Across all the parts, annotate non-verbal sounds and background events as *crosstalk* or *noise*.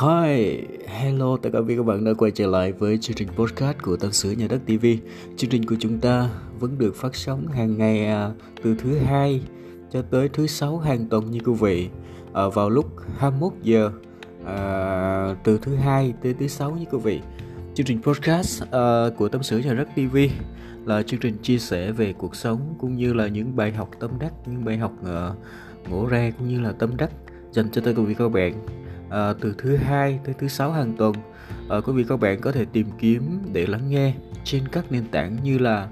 Hi, hello tất cả quý các bạn đã quay trở lại với chương trình podcast của Tâm sự Nhà Đất TV. Chương trình của chúng ta vẫn được phát sóng hàng ngày à, từ thứ hai cho tới thứ sáu hàng tuần như quý vị à, vào lúc 21 giờ à, từ thứ hai tới thứ sáu như quý vị. Chương trình podcast à, của Tâm sự Nhà Đất TV là chương trình chia sẻ về cuộc sống cũng như là những bài học tâm đắc, những bài học à, ngộ ra cũng như là tâm đắc dành cho tất cả quý các bạn à, từ thứ hai tới thứ sáu hàng tuần. À, quý vị các bạn có thể tìm kiếm để lắng nghe trên các nền tảng như là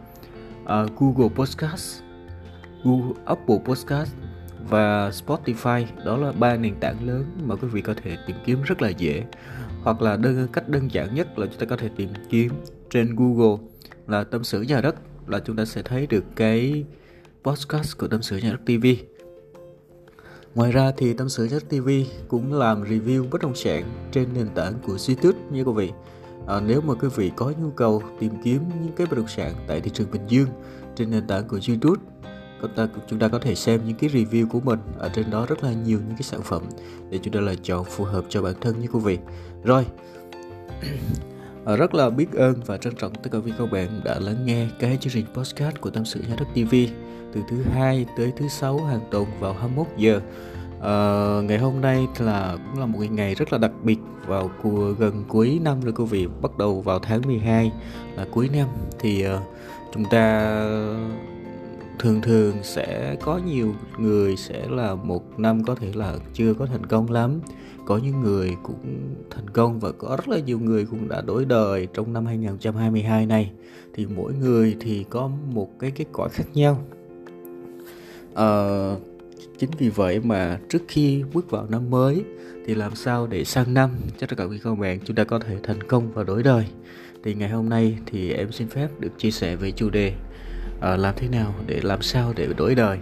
à, Google Podcast, Google Apple Podcast và Spotify. Đó là ba nền tảng lớn mà quý vị có thể tìm kiếm rất là dễ. Hoặc là đơn cách đơn giản nhất là chúng ta có thể tìm kiếm trên Google là tâm sự nhà đất là chúng ta sẽ thấy được cái podcast của tâm sự nhà đất TV Ngoài ra thì Tâm sự Nhất TV cũng làm review bất động sản trên nền tảng của YouTube nha quý vị. À, nếu mà quý vị có nhu cầu tìm kiếm những cái bất động sản tại thị trường Bình Dương trên nền tảng của YouTube chúng ta chúng ta có thể xem những cái review của mình ở trên đó rất là nhiều những cái sản phẩm để chúng ta lựa chọn phù hợp cho bản thân như quý vị. Rồi. *clears throat* À, rất là biết ơn và trân trọng tất cả quý các bạn đã lắng nghe cái chương trình podcast của Tâm sự Nhà đất TV từ thứ hai tới thứ sáu hàng tuần vào 21 giờ. À, ngày hôm nay là cũng là một ngày rất là đặc biệt vào cua, gần cuối năm rồi quý vị bắt đầu vào tháng 12 là cuối năm. Thì uh, chúng ta thường thường sẽ có nhiều người sẽ là một năm có thể là chưa có thành công lắm. Có những người cũng thành công và có rất là nhiều người cũng đã đổi đời trong năm 2022 này. Thì mỗi người thì có một cái kết quả khác nhau uh, chính vì vậy mà trước khi bước vào năm mới thì làm sao để sang năm? Cho tất cả quý các bạn chúng ta có thể thành công và đổi đời. Thì ngày hôm nay thì em xin phép được chia sẻ về chủ đề à, làm thế nào để làm sao để đổi đời?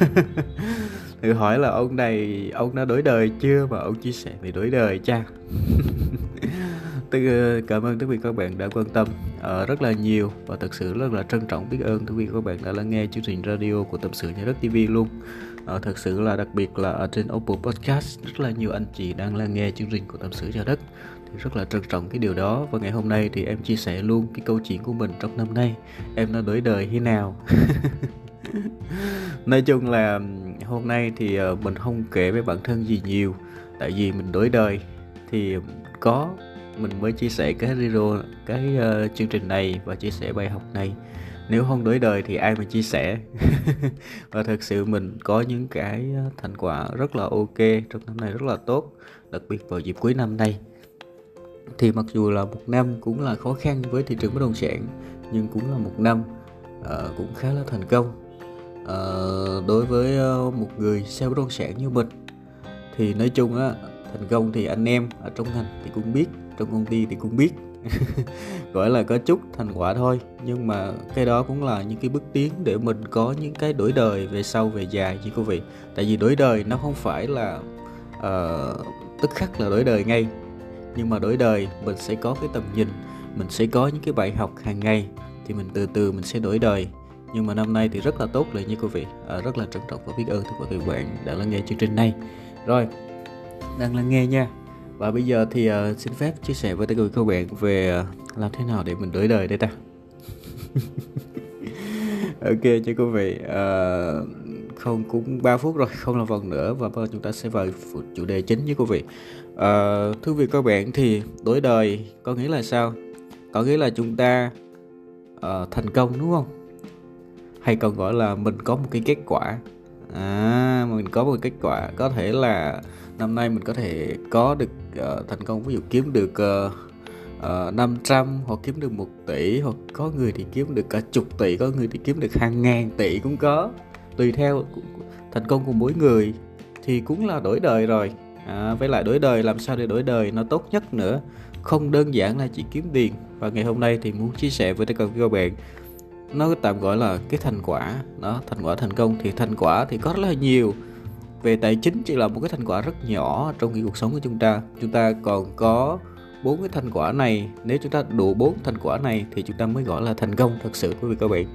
*laughs* Thử hỏi là ông này ông đã đổi đời chưa? Mà ông chia sẻ về đổi đời cha *laughs* Ờ, cảm ơn tất cả các bạn đã quan tâm uh, rất là nhiều và thật sự rất là trân trọng biết ơn tất cả các bạn đã lắng nghe chương trình radio của tâm sự nhà đất TV luôn. Uh, thật sự là đặc biệt là ở trên Apple Podcast rất là nhiều anh chị đang lắng nghe chương trình của tâm sự nhà đất. Thì rất là trân trọng cái điều đó và ngày hôm nay thì em chia sẻ luôn cái câu chuyện của mình trong năm nay. Em đã đổi đời thế nào? *laughs* Nói chung là hôm nay thì mình không kể với bản thân gì nhiều tại vì mình đổi đời thì có mình mới chia sẻ cái video cái uh, chương trình này và chia sẻ bài học này. Nếu không đối đời thì ai mà chia sẻ? *laughs* Và thật sự mình có những cái ờ, thành quả rất là ok trong năm nay rất là tốt đặc biệt vào dịp cuối năm này thì mặc dù là một năm cũng là khó khăn với thị trường bất động sản nhưng cũng là một năm uh, cũng khá là thành công. Uh, đối với uh, một người sale bất động sản như mình thì nói chung á thành công thì anh em ở trong ngành thì cũng biết trong công ty thì cũng biết. *laughs* Gọi là có chút thành quả thôi nhưng mà cái đó cũng là những cái bước tiến để mình có những cái đổi đời về sau về dài chứ quý vị. Tại vì đổi đời nó không phải là uh, tức khắc là đổi đời ngay nhưng mà đổi đời mình sẽ có cái tầm nhìn mình sẽ có những cái bài học hàng ngày thì mình từ từ mình sẽ đổi đời. Nhưng mà năm nay thì rất là tốt rồi nha quý vị. À, rất là trân trọng và biết ơn tất cả các bạn đã lắng nghe chương trình này. Rồi đang lắng nghe nha và bây giờ thì uh, xin phép chia sẻ với tất cả các bạn về uh, làm thế nào để mình đổi đời đây ta? *laughs* Ok cho quý vị uh, không cũng 3 phút rồi không là vòng nữa và bây giờ chúng ta sẽ vào chủ đề chính với quý vị. Uh, thưa quý vị các bạn thì đổi đời có nghĩa là sao? Có nghĩa là chúng ta uh, thành công đúng không? Hay còn gọi là mình có một cái kết quả? À mình có một kết quả. Có thể là năm nay mình có thể có được uh, thành công. Ví dụ kiếm được uh, uh, 500 hoặc kiếm được 1 tỷ hoặc có người thì kiếm được cả chục tỷ có người thì kiếm được hàng ngàn tỷ cũng có. Tùy theo thành công của mỗi người thì cũng là đổi đời rồi. À, với lại đổi đời làm sao để đổi đời nó tốt nhất nữa? Không đơn giản là chỉ kiếm tiền. Và ngày hôm nay thì muốn chia sẻ với tất cả các bạn nó tạm gọi là cái thành quả. Nó thành quả thành công. Thì thành quả thì có rất là nhiều. Về tài chính chỉ là một cái thành quả rất nhỏ trong cái cuộc sống của chúng ta. Chúng ta còn có bốn cái thành quả này. Nếu chúng ta đủ bốn thành quả này thì chúng ta mới gọi là thành công thật sự quý vị các bạn.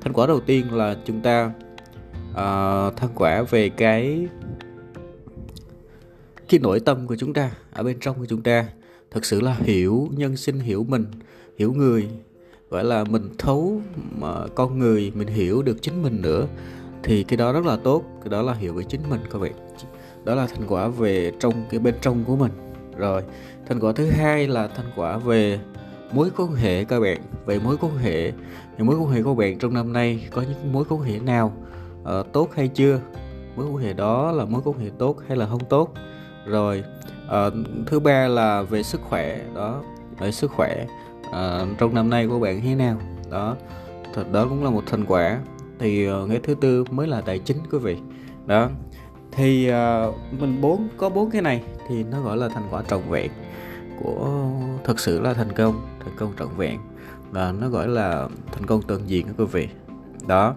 Thành quả đầu tiên là chúng ta uh, thành quả về cái cái nội tâm của chúng ta ở bên trong của chúng ta. Thật sự là hiểu nhân sinh hiểu mình hiểu người gọi là mình thấu mà con người mình hiểu được chính mình nữa thì cái đó rất là tốt. Cái đó là hiểu về chính mình các bạn. Đó là thành quả về trong cái bên trong của mình. Rồi thành quả thứ hai là thành quả về mối quan hệ các bạn. Về mối quan hệ thì mối quan hệ của bạn trong năm nay có những mối quan hệ nào uh, tốt hay chưa? Mối quan hệ đó là mối quan hệ tốt hay là không tốt? Rồi uh, thứ ba là về sức khỏe. Đó về sức khỏe uh, trong năm nay của bạn thế nào? Đó thật đó cũng là một thành quả. Thì ờ, uh, cái thứ tư mới là tài chính quý vị. Đó thì uh, mình bốn có bốn cái này thì nó gọi là thành quả trọn vẹn của thật sự là thành công thành công trọn vẹn. Và nó gọi là thành công toàn diện quý vị. Đó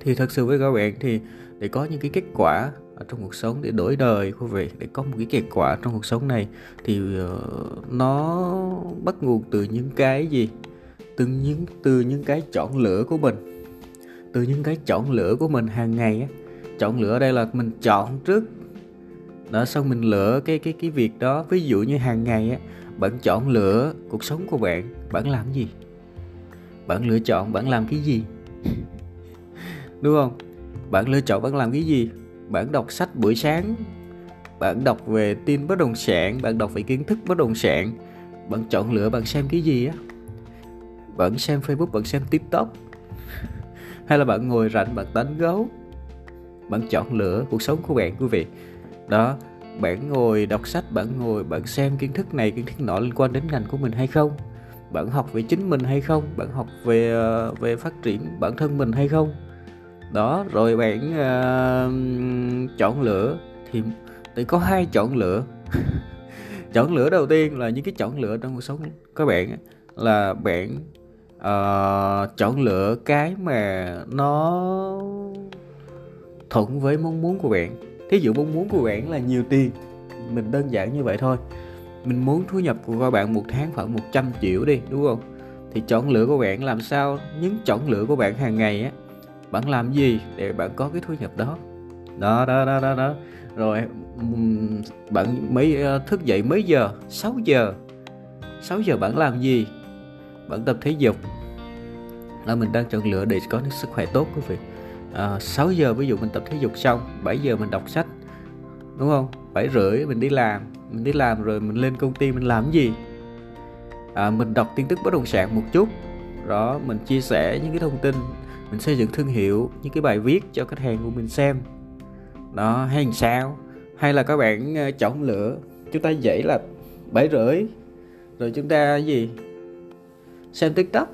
thì thật sự với các bạn thì để có những cái kết quả ở trong cuộc sống để đổi đời quý vị để có một cái kết quả trong cuộc sống này thì uh, nó bắt nguồn từ những cái gì? Từ những từ những cái chọn lựa của mình. Từ những cái chọn lựa của mình hàng ngày á. Chọn lựa ở đây là mình chọn trước. Đó xong mình lựa cái cái cái việc đó. Ví dụ như hàng ngày á bạn chọn lựa cuộc sống của bạn bạn làm gì? Bạn lựa chọn bạn làm cái gì? *laughs* Đúng không? Bạn lựa chọn bạn làm cái gì? Bạn đọc sách buổi sáng. Bạn đọc về tin bất động sản. Bạn đọc về kiến thức bất động sản. Bạn chọn lựa, bạn xem cái gì á? Bạn xem facebook, bạn xem tiktok? Hay là bạn ngồi rảnh, bạn đánh gấu bạn chọn lựa cuộc sống của bạn, quý vị. Đó, bạn ngồi đọc sách, bạn ngồi, bạn xem kiến thức này, kiến thức nọ liên quan đến ngành của mình hay không? Bạn học về chính mình hay không? Bạn học về ờ, về phát triển bản thân mình hay không? Đó rồi bạn uh, chọn lựa. Thì thì có hai chọn lựa. *laughs* Chọn lựa đầu tiên là những cái chọn lựa trong cuộc sống các bạn là bạn uh, chọn lựa cái mà nó thuận với mong muốn của bạn. Thí dụ mong muốn của bạn là nhiều tiền mình đơn giản như vậy thôi. Mình muốn thu nhập của các bạn một tháng khoảng 100 triệu đi đúng không? Thì chọn lựa của bạn làm sao? Những chọn lựa của bạn hàng ngày á bạn làm gì để bạn có cái thu nhập đó? Đó đó đó đó, đó. rồi bạn mấy ờ, thức dậy mấy giờ? 6 giờ. 6 giờ bạn làm gì? Bạn tập thể dục. Là mình đang chọn lựa để có sức khỏe tốt quý vị. Ờ, à, 6 giờ ví dụ mình tập thể dục xong 7 giờ mình đọc sách đúng không? 7 rưỡi mình đi làm mình đi làm rồi mình lên công ty mình làm gì? À, mình đọc tin tức bất động sản một chút. Đó mình chia sẻ những cái thông tin mình xây dựng thương hiệu những cái bài viết cho khách hàng của mình xem. Đó, hay làm sao? Hay là các bạn ờ, chọn lựa? Chúng ta dậy là bảy rưỡi. Rồi chúng ta gì? Xem tiktok.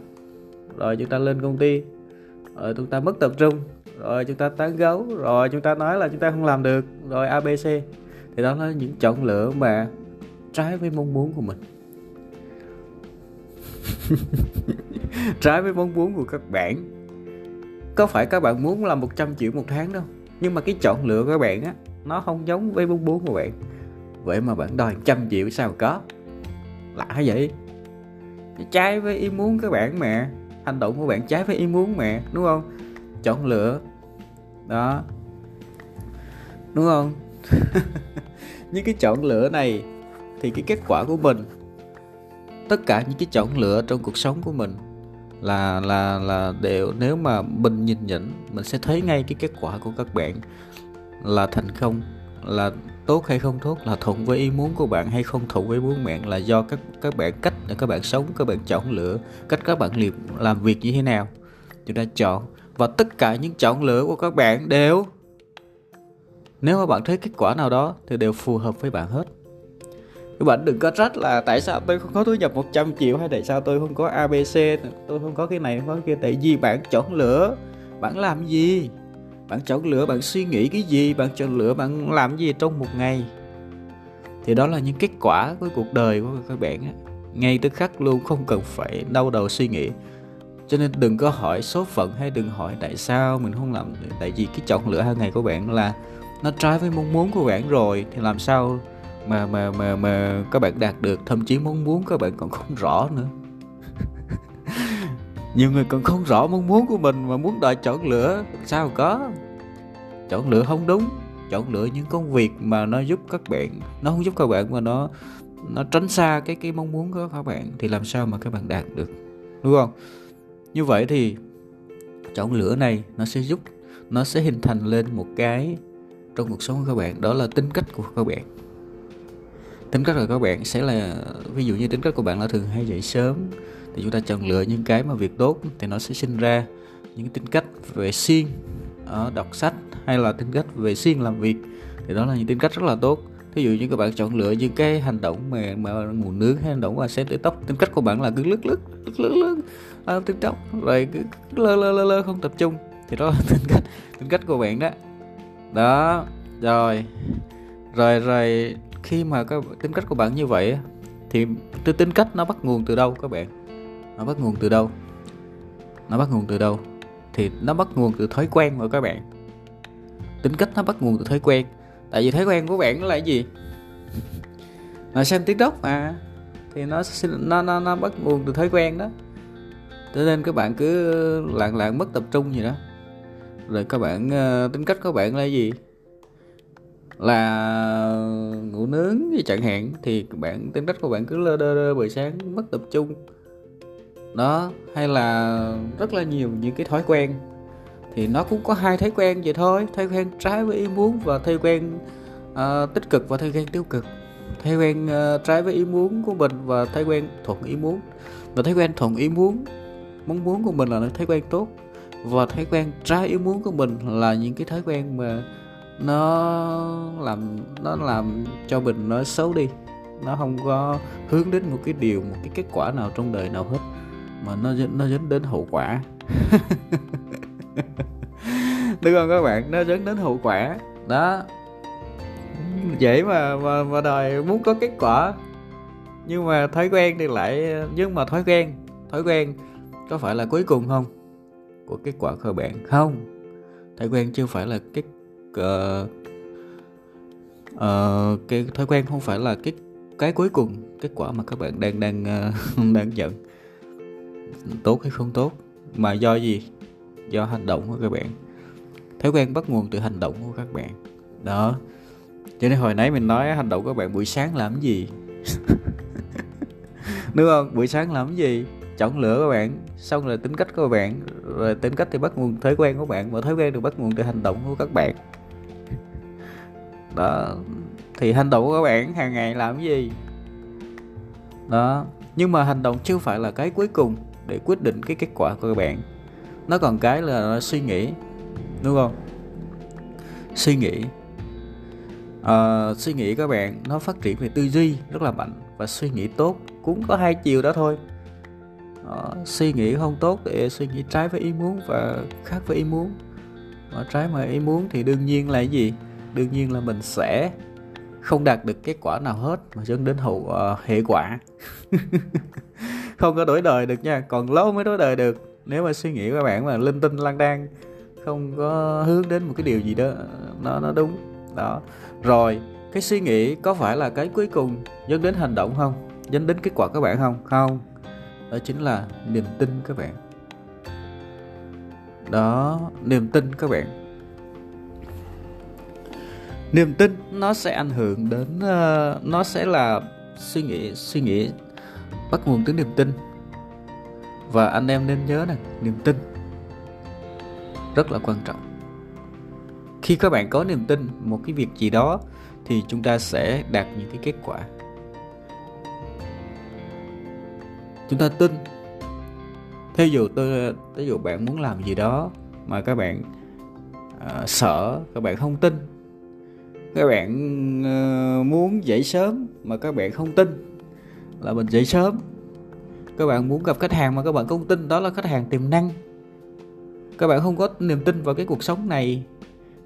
Rồi chúng ta lên công ty. Rồi chúng ta mất tập trung. Rồi chúng ta tán gấu. Rồi chúng ta nói là chúng ta không làm được. Rồi abc thì đó là những chọn lựa mà trái với mong muốn của mình. *laughs* Trái với mong muốn của các bạn có phải các bạn muốn là 100 triệu một tháng đâu. Nhưng mà cái chọn lựa của các bạn á, nó không giống với mong muốn của bạn. Vậy mà bạn đòi trăm triệu sao có? Lạ vậy. Trái với ý muốn các bạn mà. Hành động của bạn trái với ý muốn mẹ đúng không? Chọn lựa. Đó. Đúng không? *laughs* Những cái chọn lựa này thì cái kết quả của mình, tất cả những cái chọn lựa trong cuộc sống của mình là là là đều, nếu mà mình nhìn nhận, mình sẽ thấy ngay cái kết quả của các bạn là thành công, là tốt hay không tốt, là thuận với ý muốn của bạn hay không thuận với ý muốn bạn là do các các bạn cách để các bạn sống, các bạn chọn lựa, cách các bạn liệp, làm việc như thế nào. Chúng ta chọn, và tất cả những chọn lựa của các bạn đều, nếu mà bạn thấy kết quả nào đó thì đều phù hợp với bạn hết các bạn đừng có trách là tại sao tôi không có thu nhập 100 triệu hay tại sao tôi không có ABC tôi không có cái này, không có cái kia. Tại vì bạn chọn lựa. Bạn làm gì? Bạn chọn lựa, bạn suy nghĩ cái gì? Bạn chọn lựa, bạn làm gì trong một ngày? Thì đó là những kết quả của cuộc đời của các bạn á. Ngay tức khắc luôn, không cần phải đau đầu suy nghĩ. Cho nên đừng có hỏi số phận hay đừng hỏi tại sao mình không làm. Tại vì cái chọn lựa hàng ngày của bạn là nó trái với mong muốn của bạn rồi, thì làm sao mà mà mà mà các bạn đạt được, thậm chí mong muốn các bạn còn không rõ nữa. *laughs* Nhiều người còn không rõ mong muốn của mình mà muốn đòi chọn lựa. Sao có? Chọn lựa không đúng. Chọn lựa những công việc mà nó giúp các bạn, nó không giúp các bạn mà nó nó tránh xa cái cái mong muốn của các bạn. Thì làm sao mà các bạn đạt được? Đúng không? Như vậy thì chọn lựa này nó sẽ giúp, nó sẽ hình thành lên một cái trong cuộc sống của các bạn. Đó là tính cách của các bạn tính cách của các bạn sẽ là ví dụ như tính cách của bạn là thường hay dậy sớm thì chúng ta chọn lựa những cái mà việc tốt thì nó sẽ sinh ra những tính cách về siêng ở đọc sách hay là tính cách về siêng làm việc thì đó là những tính cách rất là tốt. Thí dụ như các bạn chọn lựa những cái hành động mà mà nguồn nước hay hành động mà xét để tóc tính cách của bạn là cứ lướt lướt lướt lướt lướt à, tiktok rồi cứ lơ lơ lơ lơ không tập trung thì đó là *laughs* tính cách tính cách của bạn đó. Đó rồi rồi rồi khi mà cái tính cách của bạn như vậy thì cái tính cách nó bắt nguồn từ đâu các bạn? Nó bắt nguồn từ đâu? Nó bắt nguồn từ đâu? Thì nó bắt nguồn từ thói quen của các bạn. Tính cách nó bắt nguồn từ thói quen. Tại vì thói quen của bạn là cái gì? Là xem tiktok mà thì nó nó nó, nó bắt nguồn từ thói quen đó. Cho nên các bạn cứ lạng lạng mất tập trung gì đó. Rồi các bạn ờ, tính cách của bạn là gì? Là ngủ nướng thì chẳng hạn thì bạn tính cách của bạn cứ lơ đơ, đơ buổi sáng mất tập trung. Đó hay là rất là nhiều những cái thói quen. Thì nó cũng có hai thói quen vậy thôi thói quen trái với ý muốn và thói quen uh, tích cực và thói quen tiêu cực. Thói quen uh, trái với ý muốn của mình và thói quen thuận ý muốn. Và thói quen thuận ý muốn mong muốn của mình là thói quen tốt. Và thói quen trái ý muốn của mình là những cái thói quen mà nó làm nó làm cho mình nó xấu đi. Nó không có hướng đến một cái điều, một cái kết quả nào trong đời nào hết, mà nó nó dẫn đến hậu quả. *laughs* Đúng không các bạn? Nó dẫn đến hậu quả. Đó. Dễ mà mà mà đòi muốn có kết quả. Nhưng mà thói quen thì lại, nhưng mà thói quen thói quen có phải là cuối cùng không? Của kết quả của bạn không? Thói quen chưa phải là kết uh, uh, cái thói quen không phải là cái cái cuối cùng kết quả mà các bạn đang đang uh, *laughs* đang nhận. Tốt hay không tốt mà do gì? Do hành động của các bạn. Thói quen bắt nguồn từ hành động của các bạn. Đó. Cho nên hồi nãy mình nói hành động của các bạn buổi sáng làm gì? *laughs* Đúng không? Buổi sáng làm gì? Chọn lựa các bạn xong rồi tính cách của bạn. Rồi tính cách thì bắt nguồn thói quen của bạn và thói quen được bắt nguồn từ hành động của các bạn đó. Thì hành động của các bạn hàng ngày làm cái gì? Đó. Nhưng mà hành động chưa phải là cái cuối cùng để quyết định cái kết quả của các bạn. Nó còn cái là suy nghĩ đúng không? Suy nghĩ. À, suy nghĩ các bạn nó phát triển về tư duy rất là mạnh và suy nghĩ tốt cũng có hai chiều đó thôi. Uh, suy nghĩ không tốt thì suy nghĩ trái với ý muốn và khác với ý muốn. Mà trái mà ý muốn thì đương nhiên là cái gì? Đương nhiên là mình sẽ không đạt được kết quả nào hết mà dẫn đến hậu uh, hệ quả. *laughs* Không có đổi đời được nha còn lâu mới đổi đời được. Nếu mà suy nghĩ các bạn mà linh tinh lang đan không có hướng đến một cái điều gì đó nó nó đúng. Đó. Rồi cái suy nghĩ có phải là cái cuối cùng dẫn đến hành động không? Dẫn đến kết quả các bạn không? Không. Đó chính là niềm tin các bạn. Đó niềm tin các bạn niềm tin nó sẽ ảnh hưởng đến uh, nó sẽ là suy nghĩ suy nghĩ bắt nguồn từ niềm tin. Và anh em nên nhớ rằng niềm tin rất là quan trọng. Khi các bạn có niềm tin một cái việc gì đó thì chúng ta sẽ đạt những cái kết quả. Chúng ta tin. Thí dụ tôi ví dụ bạn muốn làm gì đó mà các bạn uh, sợ các bạn không tin các bạn ờ, muốn dậy sớm mà các bạn không tin là mình dậy sớm. Các bạn muốn gặp khách hàng mà các bạn không tin đó là khách hàng tiềm năng. Các bạn không có niềm tin vào cái cuộc sống này.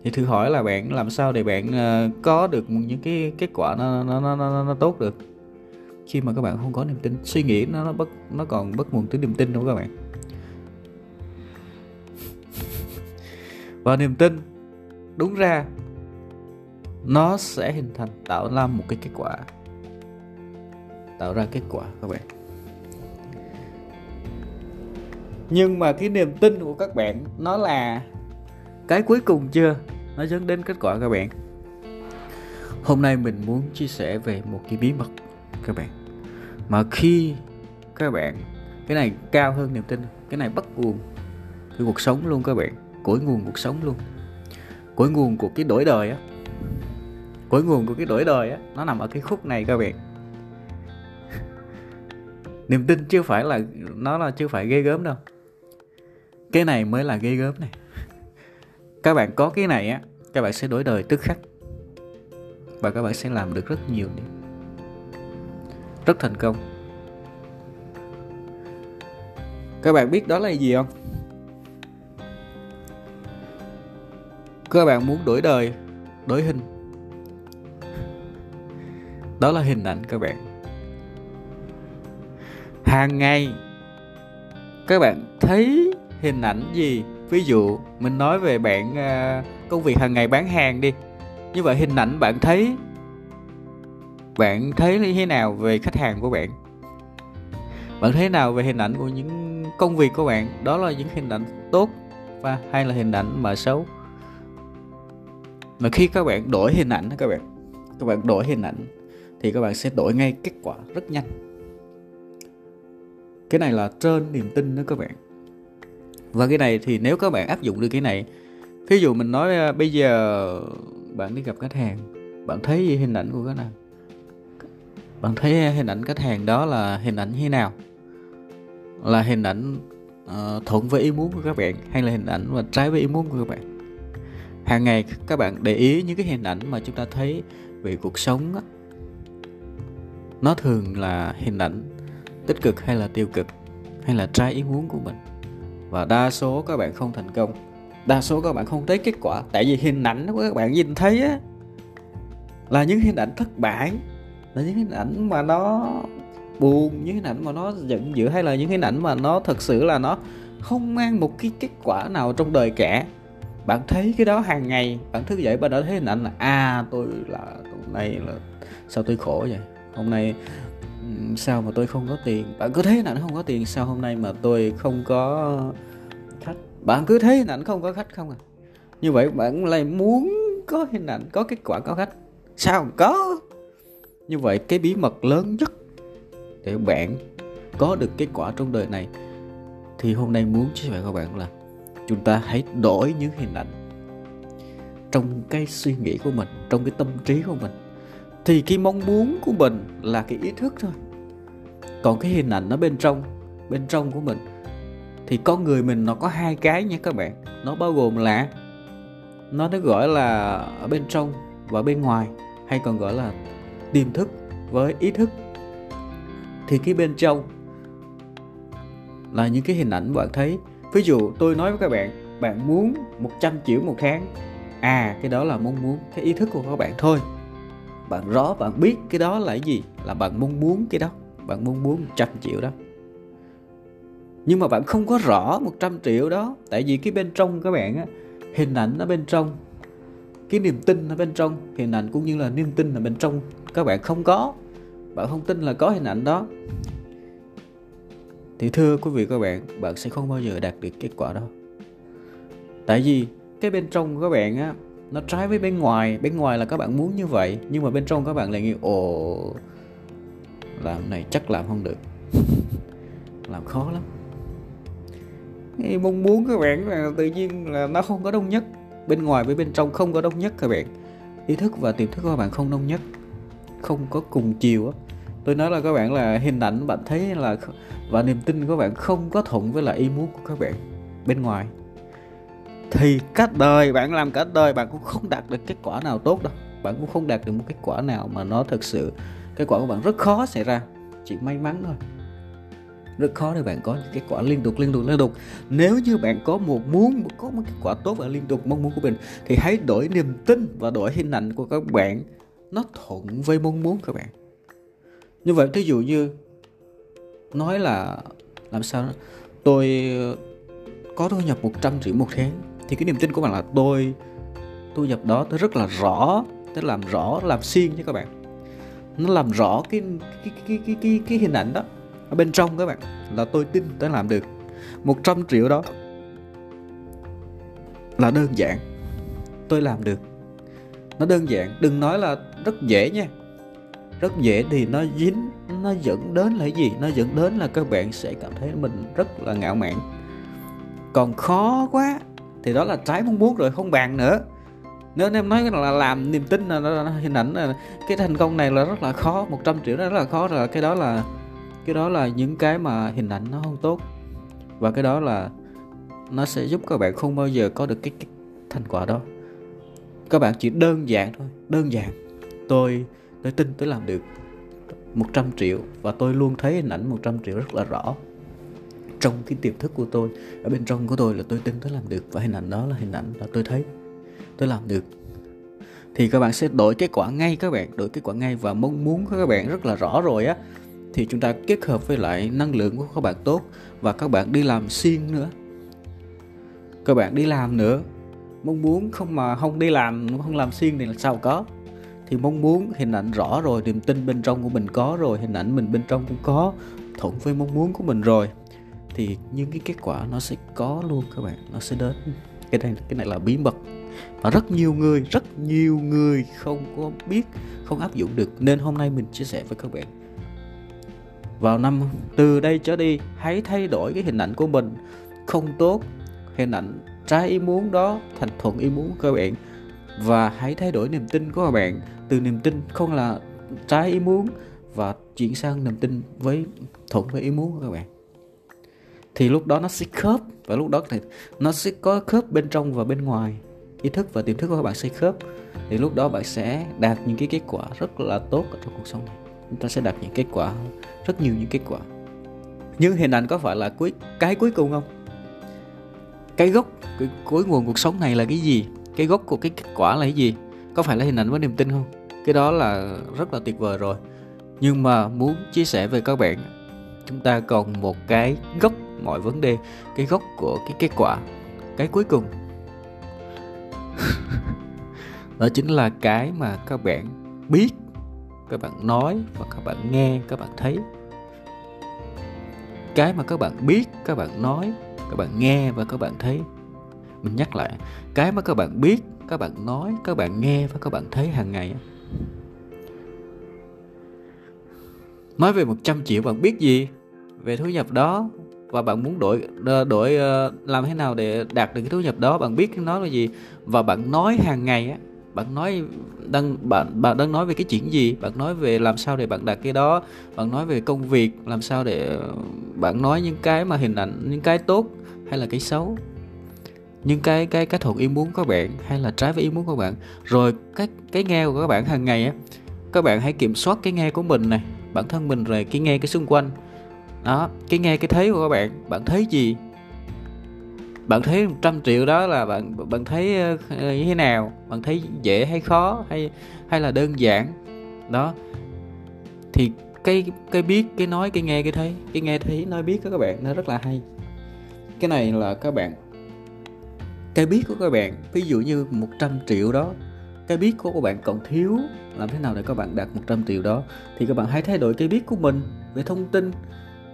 Thì thử hỏi là bạn làm sao để bạn ờ, có được những cái kết quả nó nó nó nó, nó tốt được? Khi mà các bạn không có niềm tin suy nghĩ nó nó bất nó còn bất nguồn từ niềm tin đúng không các bạn. Và niềm tin đúng ra nó sẽ hình thành, tạo ra một cái kết quả. Tạo ra kết quả các bạn. Nhưng mà cái niềm tin của các bạn, nó là cái cuối cùng chưa? Nó dẫn đến kết quả các bạn. Hôm nay mình muốn chia sẻ về một cái bí mật các bạn. Mà khi các bạn, cái này cao hơn niềm tin, cái này bắt nguồn cái cuộc sống luôn các bạn. Cội nguồn cuộc sống luôn. Cội nguồn của cái đổi đời á cội nguồn của cái đổi đời á, nó nằm ở cái khúc này các bạn. *laughs* Niềm tin chưa phải là, nó là chưa phải ghê gớm đâu. Cái này mới là ghê gớm này. *laughs* Các bạn có cái này á, các bạn sẽ đổi đời tức khắc. Và các bạn sẽ làm được rất nhiều điều. Rất thành công. Các bạn biết đó là gì không? Các bạn muốn đổi đời, đổi hình đó là hình ảnh các bạn. Hàng ngày các bạn thấy hình ảnh gì? Ví dụ mình nói về bạn uh, công việc hàng ngày bán hàng đi. Như vậy hình ảnh bạn thấy bạn thấy như thế nào về khách hàng của bạn? Bạn thấy nào về hình ảnh của những công việc của bạn? Đó là những hình ảnh tốt và hay là hình ảnh mà xấu? Mà khi các bạn đổi hình ảnh các bạn các bạn đổi hình ảnh thì các bạn sẽ đổi ngay kết quả rất nhanh. Cái này là trên niềm tin đó các bạn. Và cái này thì nếu các bạn áp dụng được cái này ví dụ mình nói à, bây giờ bạn đi gặp khách hàng bạn thấy hình ảnh của khách hàng. Bạn thấy hình ảnh khách hàng đó là hình ảnh như thế nào? Là hình ảnh uh, thuận với ý muốn của các bạn hay là hình ảnh mà trái với ý muốn của các bạn? Hàng ngày các bạn để ý những cái hình ảnh mà chúng ta thấy về cuộc sống á, nó thường là hình ảnh tích cực hay là tiêu cực, hay là trái ý muốn của mình. Và đa số các bạn không thành công. Đa số các bạn không thấy kết quả. Tại vì hình ảnh của các bạn nhìn thấy á, là những hình ảnh thất bại, là những hình ảnh mà nó buồn, những hình ảnh mà nó giận dữ, hay là những hình ảnh mà nó thật sự là nó không mang một cái kết quả nào trong đời cả. Bạn thấy cái đó hàng ngày, bạn thức dậy bạn đã thấy hình ảnh là à tôi là tuần này là, sao tôi khổ vậy? Hôm nay sao mà tôi không có tiền? Bạn cứ thấy là ảnh không có tiền, sao hôm nay mà tôi không có khách? Bạn cứ thấy là ảnh không có khách không à? Như vậy bạn lại muốn có hình ảnh, có kết quả, có khách. Sao không có? Như vậy cái bí mật lớn nhất để bạn có được kết quả trong đời này, thì hôm nay muốn chia sẻ với các bạn là chúng ta hãy đổi những hình ảnh trong cái suy nghĩ của mình, trong cái tâm trí của mình thì cái mong muốn của mình là cái ý thức thôi. Còn cái hình ảnh nó bên trong bên trong của mình, thì con người mình nó có hai cái nha các bạn. Nó bao gồm là, nó nó gọi là ở bên trong và bên ngoài, hay còn gọi là tiềm thức với ý thức. Thì cái bên trong là những cái hình ảnh bạn thấy. Ví dụ tôi nói với các bạn bạn muốn 100 triệu một tháng. À cái đó là mong muốn, cái ý thức của các bạn thôi bạn rõ, bạn biết cái đó là cái gì, là bạn mong muốn cái đó. Bạn mong muốn 100 triệu đó. Nhưng mà bạn không có rõ 100 triệu đó. Tại vì cái bên trong các bạn á, hình ảnh ở bên trong, cái niềm tin ở bên trong, hình ảnh cũng như là niềm tin ở bên trong các bạn không có. Bạn không tin là có hình ảnh đó. Thì thưa quý vị các bạn bạn sẽ không bao giờ đạt được kết quả đó. Tại vì cái bên trong của các bạn á nó trái với bên ngoài bên ngoài là các bạn muốn như vậy, nhưng mà bên trong các bạn lại nghĩ, ồ, làm này chắc làm không được. *laughs* Làm khó lắm. Cái mong muốn các bạn là tự nhiên là nó không có đông nhất. Bên ngoài với bên trong không có đông nhất các bạn. Ý thức và tiềm thức của các bạn không đông nhất, không có cùng chiều á. Tôi nói là các bạn là hình ảnh, bạn thấy là và niềm tin của bạn không có thuận với lại ý muốn của các bạn bên ngoài thì cả đời bạn làm cả đời bạn cũng không đạt được kết quả nào tốt đâu. Bạn cũng không đạt được một kết quả nào mà nó thực sự kết quả của bạn rất khó xảy ra. Chỉ may mắn thôi. Rất khó để bạn có những kết quả liên tục liên tục liên tục. Nếu như bạn có một muốn có một kết quả tốt và liên tục mong muốn của mình thì hãy đổi niềm tin và đổi hình ảnh của các bạn. Nó thuận với mong muốn các bạn. Như vậy thí dụ như nói là làm sao đó, tôi có thu nhập 100 triệu một tháng thì cái niềm tin của bạn là tôi tôi nhập đó tôi rất là rõ. Tôi làm rõ làm xuyên nha các bạn. Nó làm rõ cái cái cái cái cái, cái hình ảnh đó ở bên trong các bạn là tôi tin tôi làm được. 100 triệu đó là đơn giản. Tôi làm được. Nó đơn giản đừng nói là rất dễ nha. Rất dễ thì nó dính nó dẫn đến là cái gì? Nó dẫn đến là các bạn sẽ cảm thấy mình rất là ngạo mạn. Còn khó quá thì đó là trái mong muốn rồi không bàn nữa. Nếu em nói là làm niềm tin là, là, là hình ảnh là cái thành công này là rất là khó 100 triệu đó rất là khó rồi cái đó là cái đó là những cái mà hình ảnh nó không tốt. Và cái đó là nó sẽ giúp các bạn không bao giờ có được cái, cái thành quả đó. Các bạn chỉ đơn giản thôi đơn giản. Tôi tôi tin tôi làm được 100 triệu và tôi luôn thấy hình ảnh 100 triệu rất là rõ trong cái tiềm thức của tôi. Ở bên trong của tôi là tôi tin tôi làm được và hình ảnh đó là hình ảnh là tôi thấy. Tôi làm được. Thì các bạn sẽ đổi kết quả ngay các bạn, đổi kết quả ngay và mong muốn của các bạn rất là rõ rồi á. Thì chúng ta kết hợp với lại năng lượng của các bạn tốt và các bạn đi làm xuyên nữa. Các bạn đi làm nữa. Mong muốn không mà không đi làm, không làm xuyên thì là sao có? Thì mong muốn hình ảnh rõ rồi, niềm tin bên trong của mình có rồi, hình ảnh mình bên trong cũng có. Thuận với mong muốn của mình rồi thì những cái kết quả nó sẽ có luôn các bạn, nó sẽ đến. Cái này cái này là bí mật. Và rất nhiều người, rất nhiều người không có biết, không áp dụng được. Nên hôm nay mình chia sẻ với các bạn. Vào năm, từ đây trở đi, hãy thay đổi cái hình ảnh của mình. Không tốt, hình ảnh trái ý muốn đó thành thuận ý muốn của các bạn. Và hãy thay đổi niềm tin của các bạn. Từ niềm tin không là trái ý muốn và chuyển sang niềm tin với, thuận với ý muốn của các bạn thì lúc đó nó sẽ khớp, và lúc đó thì nó sẽ có khớp bên trong và bên ngoài. Ý thức và tiềm thức của các bạn sẽ khớp. Thì lúc đó bạn sẽ đạt những cái kết quả rất là tốt ở trong cuộc sống này. Chúng ta sẽ đạt những kết quả, rất nhiều những kết quả. Nhưng hình ảnh có phải là cuối, cái cuối cùng không? Cái gốc, cái cuối nguồn cuộc sống này là cái gì? Cái gốc của cái kết quả là cái gì? Có phải là hình ảnh với niềm tin không? Cái đó là rất là tuyệt vời rồi. Nhưng mà muốn chia sẻ với các bạn, chúng ta còn một cái gốc mọi vấn đề cái gốc của cái kết quả cái cuối cùng đó chính là cái mà các bạn biết các bạn nói và các bạn nghe các bạn thấy cái mà các bạn biết các bạn nói các bạn nghe và các bạn thấy mình nhắc lại cái mà các bạn biết các bạn nói các bạn nghe và các bạn thấy hàng ngày nói về 100 triệu bạn biết gì về thu nhập đó và bạn muốn đổi đổi ờ, làm thế nào để đạt được cái thu nhập đó? Bạn biết nó là gì? Và bạn nói hàng ngày á, bạn nói đang, bạn bạn đang nói về cái chuyện gì? Bạn nói về làm sao để bạn đạt cái đó? Bạn nói về công việc, làm sao để ờ, bạn nói những cái mà hình ảnh, những cái tốt hay là cái xấu? Những cái cái cái thuận ý muốn của bạn hay là trái với ý muốn của bạn? Rồi cái cái nghe của các bạn hàng ngày á, các bạn hãy kiểm soát cái nghe của mình này, bản thân mình rồi cái nghe cái xung quanh đó, cái nghe cái thấy của các bạn bạn thấy gì? Bạn thấy 100 triệu đó là bạn bạn thấy ờ, như thế nào? Bạn thấy dễ hay khó hay hay là đơn giản? Đó. Thì cái cái biết, cái nói, cái nghe, cái thấy, cái nghe thấy, nói biết của các bạn nó rất là hay. Cái này là các bạn, cái biết của các bạn, ví dụ như 100 triệu đó, cái biết của các bạn còn thiếu, làm thế nào để các bạn đạt 100 triệu đó? Thì các bạn hãy thay đổi cái biết của mình về thông tin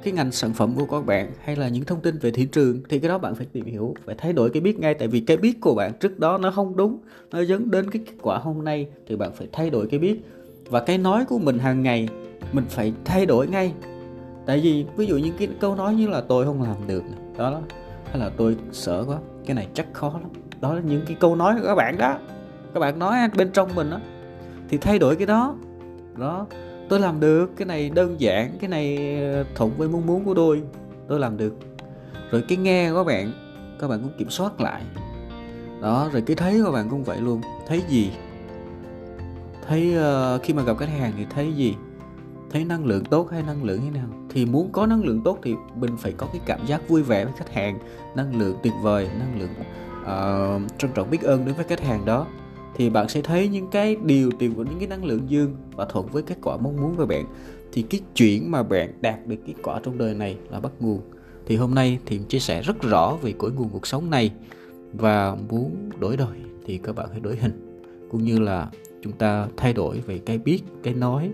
cái ngành sản phẩm của các bạn hay là những thông tin về thị trường thì cái đó bạn phải tìm hiểu phải thay đổi cái biết ngay. Tại vì cái biết của bạn trước đó nó không đúng, nó dẫn đến cái kết quả hôm nay thì bạn phải thay đổi cái biết. Và cái nói của mình hàng ngày, mình phải thay đổi ngay. Tại vì ví dụ những cái câu nói như là tôi không làm được đó hay là tôi sợ quá, cái này chắc khó lắm. Đó là những cái câu nói của các bạn đó. Các bạn nói bên trong mình đó thì thay đổi cái đó. Đó tôi làm được cái này đơn giản cái này ờ, thuận với mong muốn của tôi. Tôi làm được. Rồi cái nghe của các bạn các bạn cũng kiểm soát lại. Đó rồi cái thấy của bạn cũng vậy luôn. Thấy gì? Thấy uh, khi mà gặp khách hàng thì thấy gì? Thấy năng lượng tốt hay năng lượng thế nào? Thì muốn có năng lượng tốt thì mình phải có cái cảm giác vui vẻ với khách hàng. Năng lượng tuyệt vời năng lượng uh, trân trọng biết ơn đối với khách hàng đó thì bạn sẽ thấy những cái điều tìm của những cái năng lượng dương và thuận với kết quả mong muốn của bạn. Thì cái chuyện mà bạn đạt được kết quả trong đời này là bắt nguồn. Thì hôm nay thì chia sẻ rất rõ về cội nguồn cuộc sống này và muốn đổi đời thì các bạn hãy đổi hình cũng như là chúng ta thay đổi về cái biết cái nói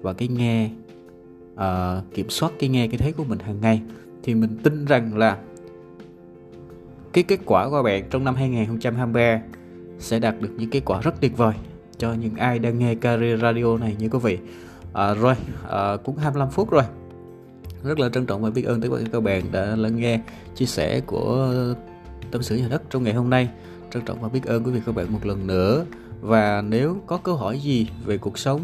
và cái nghe uh, kiểm soát cái nghe cái thấy của mình hàng ngày. Thì mình tin rằng là cái kết quả của bạn trong năm 2023 sẽ đạt được những kết quả rất tuyệt vời cho những ai đang nghe career radio này như quý vị. À, rồi à, cũng 25 phút rồi. Rất là trân trọng và biết ơn tất cả các bạn đã lắng nghe chia sẻ của tâm sự nhà đất trong ngày hôm nay. Trân trọng và biết ơn quý vị các bạn một lần nữa. Và nếu có câu hỏi gì về cuộc sống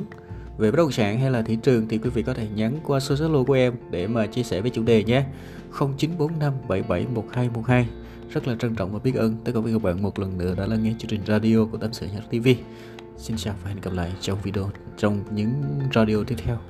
về bất động sản hay là thị trường thì quý vị có thể nhắn qua số Zalo của em để mà chia sẻ với chủ đề nhé. 0945 771212 rất là trân trọng và biết ơn. Tất cả các bạn một lần nữa đã lắng nghe chương trình radio của Tâm sự nhạc TV Xin chào và hẹn gặp lại trong video, trong những radio tiếp theo.